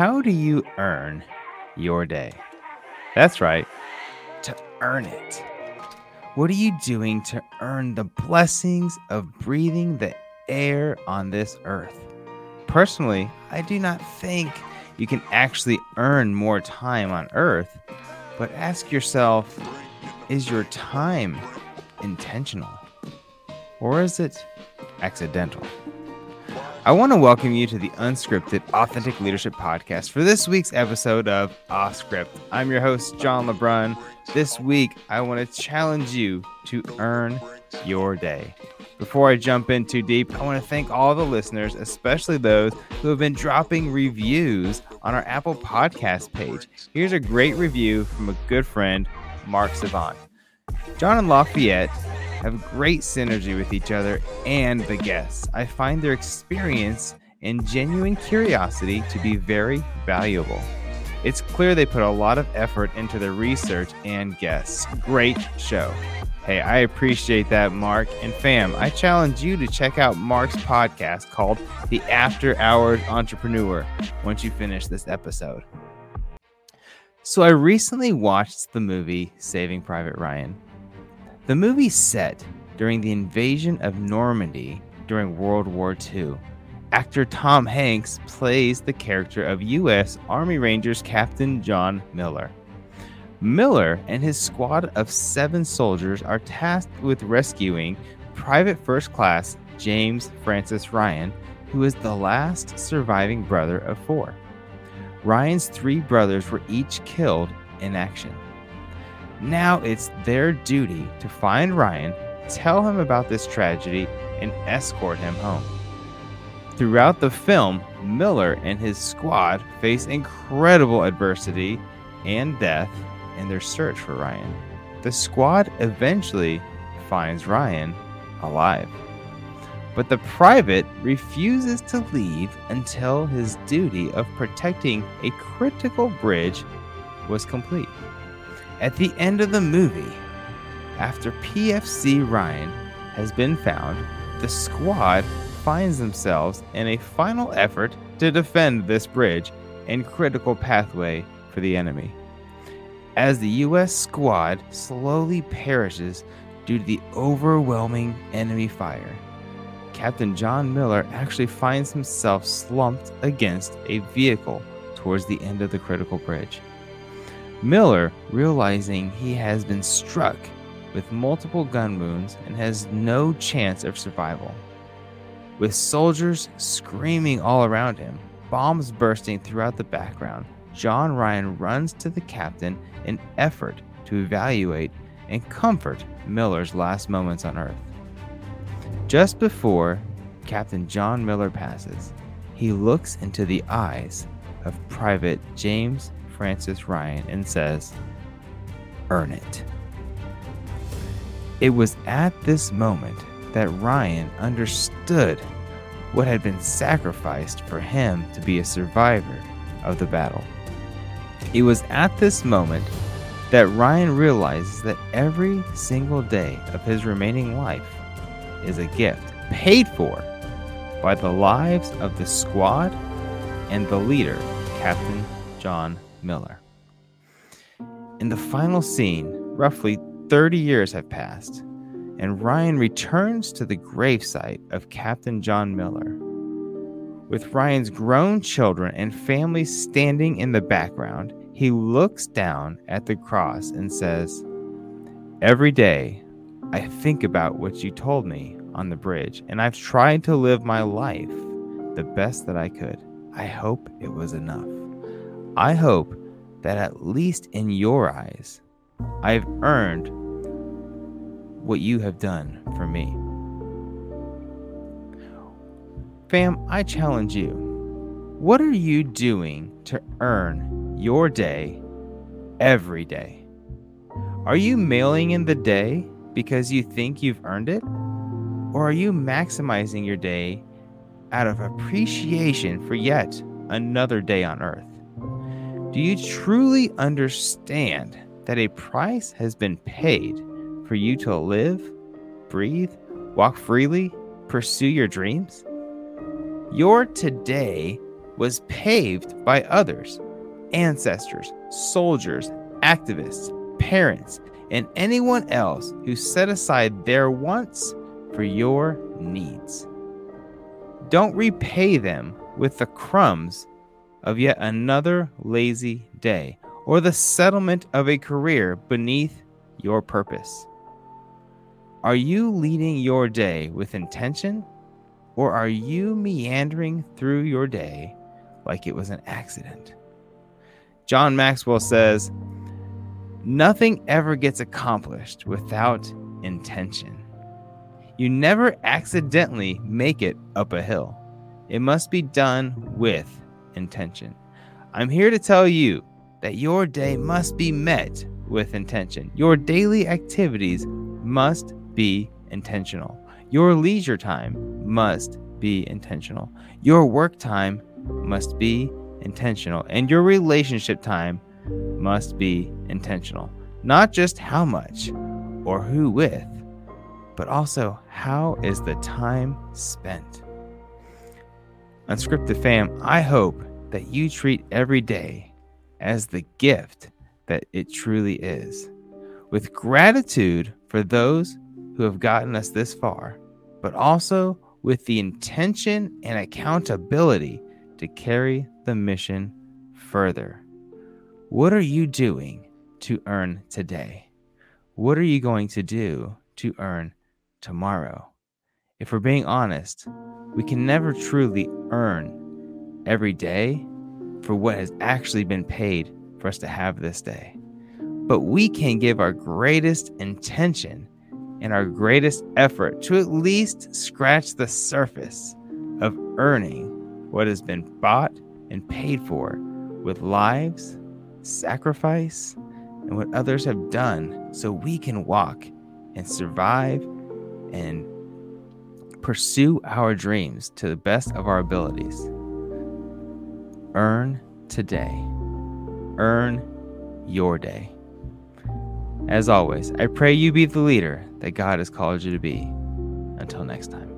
How do you earn your day? That's right, to earn it. What are you doing to earn the blessings of breathing the air on this earth? Personally, I do not think you can actually earn more time on earth, but ask yourself is your time intentional? Or is it accidental? I want to welcome you to the Unscripted Authentic Leadership Podcast for this week's episode of Off Script. I'm your host, John LeBrun. This week, I want to challenge you to earn your day. Before I jump in too deep, I want to thank all the listeners, especially those who have been dropping reviews on our Apple Podcast page. Here's a great review from a good friend, Mark Savant. John and Lafayette have great synergy with each other and the guests. I find their experience and genuine curiosity to be very valuable. It's clear they put a lot of effort into their research and guests. Great show. Hey, I appreciate that, Mark. And fam, I challenge you to check out Mark's podcast called The After Hours Entrepreneur once you finish this episode. So, I recently watched the movie Saving Private Ryan. The movie set during the invasion of Normandy during World War II. Actor Tom Hanks plays the character of U.S. Army Rangers Captain John Miller. Miller and his squad of seven soldiers are tasked with rescuing Private First Class James Francis Ryan, who is the last surviving brother of four. Ryan's three brothers were each killed in action. Now it's their duty to find Ryan, tell him about this tragedy, and escort him home. Throughout the film, Miller and his squad face incredible adversity and death in their search for Ryan. The squad eventually finds Ryan alive. But the private refuses to leave until his duty of protecting a critical bridge was complete. At the end of the movie, after PFC Ryan has been found, the squad finds themselves in a final effort to defend this bridge and critical pathway for the enemy. As the US squad slowly perishes due to the overwhelming enemy fire, Captain John Miller actually finds himself slumped against a vehicle towards the end of the critical bridge. Miller, realizing he has been struck with multiple gun wounds and has no chance of survival. With soldiers screaming all around him, bombs bursting throughout the background, John Ryan runs to the captain in effort to evaluate and comfort Miller's last moments on Earth. Just before Captain John Miller passes, he looks into the eyes of Private James Francis Ryan and says, Earn it. It was at this moment that Ryan understood what had been sacrificed for him to be a survivor of the battle. It was at this moment that Ryan realizes that every single day of his remaining life is a gift paid for by the lives of the squad and the leader, Captain John Miller. In the final scene, roughly 30 years have passed, and Ryan returns to the gravesite of Captain John Miller. With Ryan's grown children and family standing in the background, he looks down at the cross and says, Every day, I think about what you told me on the bridge, and I've tried to live my life the best that I could. I hope it was enough. I hope that at least in your eyes, I've earned what you have done for me. Fam, I challenge you. What are you doing to earn your day every day? Are you mailing in the day because you think you've earned it? Or are you maximizing your day out of appreciation for yet another day on earth? Do you truly understand that a price has been paid for you to live, breathe, walk freely, pursue your dreams? Your today was paved by others ancestors, soldiers, activists, parents, and anyone else who set aside their wants for your needs. Don't repay them with the crumbs of yet another lazy day or the settlement of a career beneath your purpose. Are you leading your day with intention or are you meandering through your day like it was an accident? John Maxwell says, Nothing ever gets accomplished without intention. You never accidentally make it up a hill. It must be done with intention. I'm here to tell you that your day must be met with intention. Your daily activities must be intentional. Your leisure time must be intentional. Your work time must be intentional. And your relationship time must be intentional. Not just how much or who with, but also how is the time spent. Unscripted fam, I hope that you treat every day as the gift that it truly is, with gratitude for those who have gotten us this far, but also with the intention and accountability to carry the mission further. What are you doing to earn today? What are you going to do to earn tomorrow? If we're being honest, we can never truly earn every day for what has actually been paid for us to have this day. But we can give our greatest intention and our greatest effort to at least scratch the surface of earning what has been bought and paid for with lives sacrifice, and what others have done so we can walk and survive and pursue our dreams to the best of our abilities. Earn today. Earn your day. As always, I pray you be the leader that God has called you to be. Until next time.